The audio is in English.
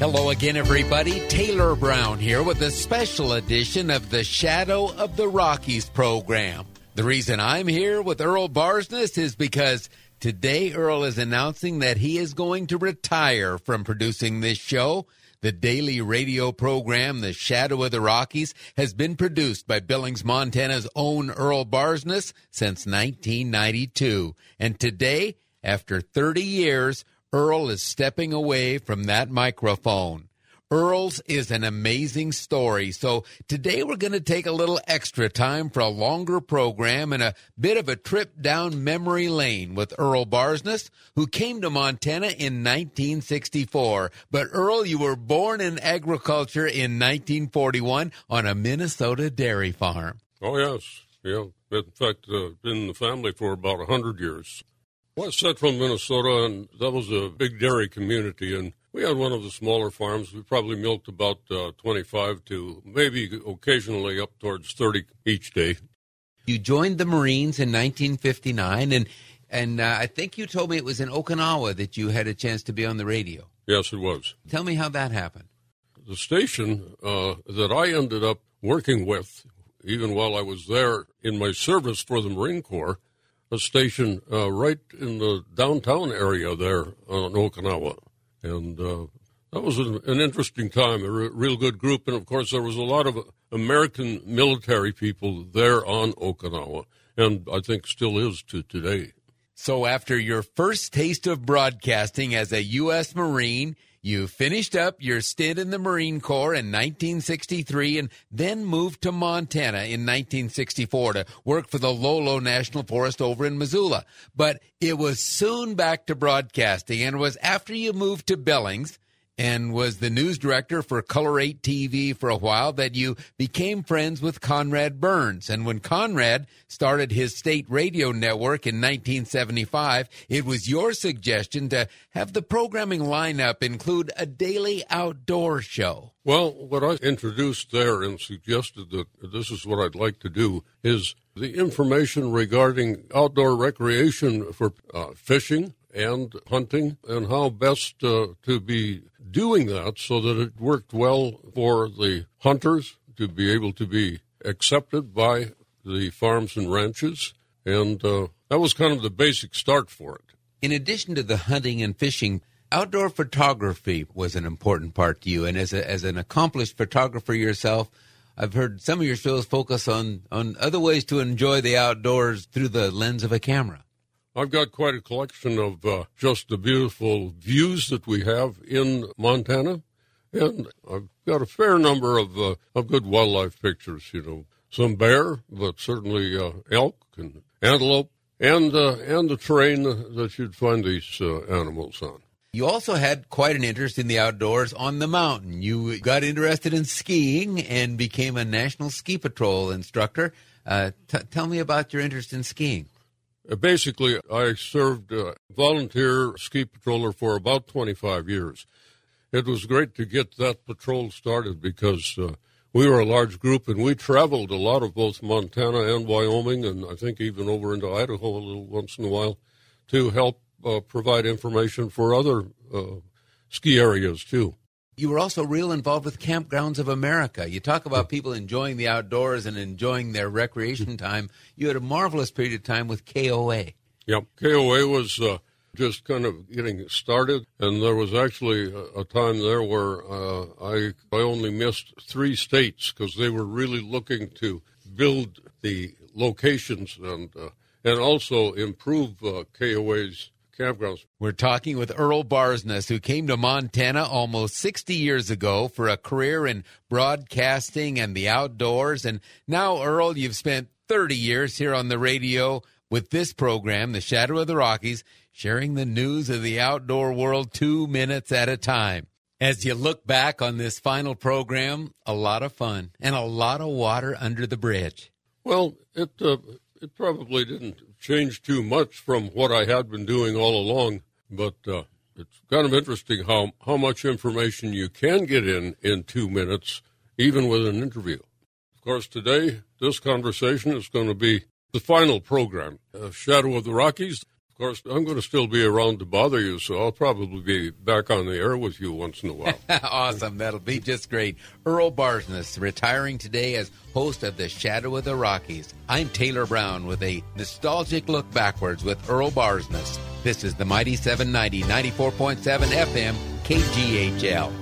Hello again, everybody. Taylor Brown here with a special edition of the Shadow of the Rockies program. The reason I'm here with Erl Barsness is because today Erl is announcing that he is going to retire from producing this show. The daily radio program, The Shadow of the Rockies, has been produced by Billings, Montana's own Erl Barsness since 1992. And today, after 30 years, Erl is stepping away from that microphone. Erl's is an amazing story. So today we're going to take a little extra time for a longer program and a bit of a trip down memory lane with Erl Barsness, who came to Montana in 1964. But Erl, you were born in agriculture in 1941 on a Minnesota dairy farm. Oh, yes. Yeah. In fact, uh, been in the family for about a 100 years. West Central Minnesota, and that was a big dairy community. And we had one of the smaller farms. We probably milked about uh, 25 to maybe occasionally up towards 30 each day. You joined the Marines in 1959, and and uh, I think you told me it was in Okinawa that you had a chance to be on the radio. Yes, it was. Tell me how that happened. The station uh, that I ended up working with, even while I was there in my service for the Marine Corps, a station uh, right in the downtown area there on Okinawa and uh, that was an, an, interesting time, a re- real good group. And of course, there was a lot of American military people there on Okinawa, and I think still is to today. So, after your first taste of broadcasting as a U.S. Marine, you finished up your stint in the Marine Corps in 1963 and then moved to Montana in 1964 to work for the Lolo National Forest over in Missoula. But it was soon back to broadcasting and it was after you moved to Billings and was the news director for KULR 8 TV for a while that you became friends with Conrad Burns. And when Conrad started his state radio network in 1975, it was your suggestion to have the programming lineup include a daily outdoor show. Well, what I introduced there and suggested that this is what I'd like to do is the information regarding outdoor recreation for uh, fishing, and hunting and how best uh, to be doing that so that it worked well for the hunters to be able to be accepted by the farms and ranches. And uh, that was kind of the basic start for it. In addition to the hunting and fishing, outdoor photography was an important part to you. And as, a, as an accomplished photographer yourself, I've heard some of your shows focus on, on other ways to enjoy the outdoors through the lens of a camera. I've got quite a collection of uh, just the beautiful views that we have in Montana, and I've got a fair number of uh, of good wildlife pictures. You know, some bear, but certainly uh, elk and antelope, and uh, and the terrain that you'd find these uh, animals on. You also had quite an interest in the outdoors on the mountain. You got interested in skiing and became a National Ski Patrol instructor. Uh, t- tell me about your interest in skiing. Uh, basically, I served uh, volunteer ski patroller for about 25 years. It was great to get that patrol started because uh, we were a large group and we traveled a lot of both Montana and Wyoming, and I think even over into Idaho a little once in a while to help uh, provide information for other uh, ski areas too you were also real involved with Kampgrounds of America. You talk about people enjoying the outdoors and enjoying their recreation time. You had a marvelous period of time with KOA. Yep, KOA was uh, just kind of getting started, and there was actually a, a time there where uh, I I only missed three states because they were really looking to build the locations and uh, and also improve uh, KOA's We're talking with Erl Barsness, who came to Montana almost 60 years ago for a career in broadcasting and the outdoors. And now, Erl, you've spent 30 years here on the radio with this program, The Shadow of the Rockies, sharing the news of the outdoor world two minutes at a time. As you look back on this final program, a lot of fun and a lot of water under the bridge. Well, it uh, it probably didn't change too much from what I had been doing all along, but uh, it's kind of interesting how, how much information you can get in in two minutes, even with an interview. Of course, today, this conversation is going to be the final program, uh, Shadow of the Rockies. Course, I'm going to still be around to bother you, so I'll probably be back on the air with you once in a while. awesome. That'll be just great. Erl Barsness retiring today as host of The Shadow of the Rockies. I'm Taylor Brown with a nostalgic look backwards with Erl Barsness. This is the Mighty 790 94.7 FM KGHL.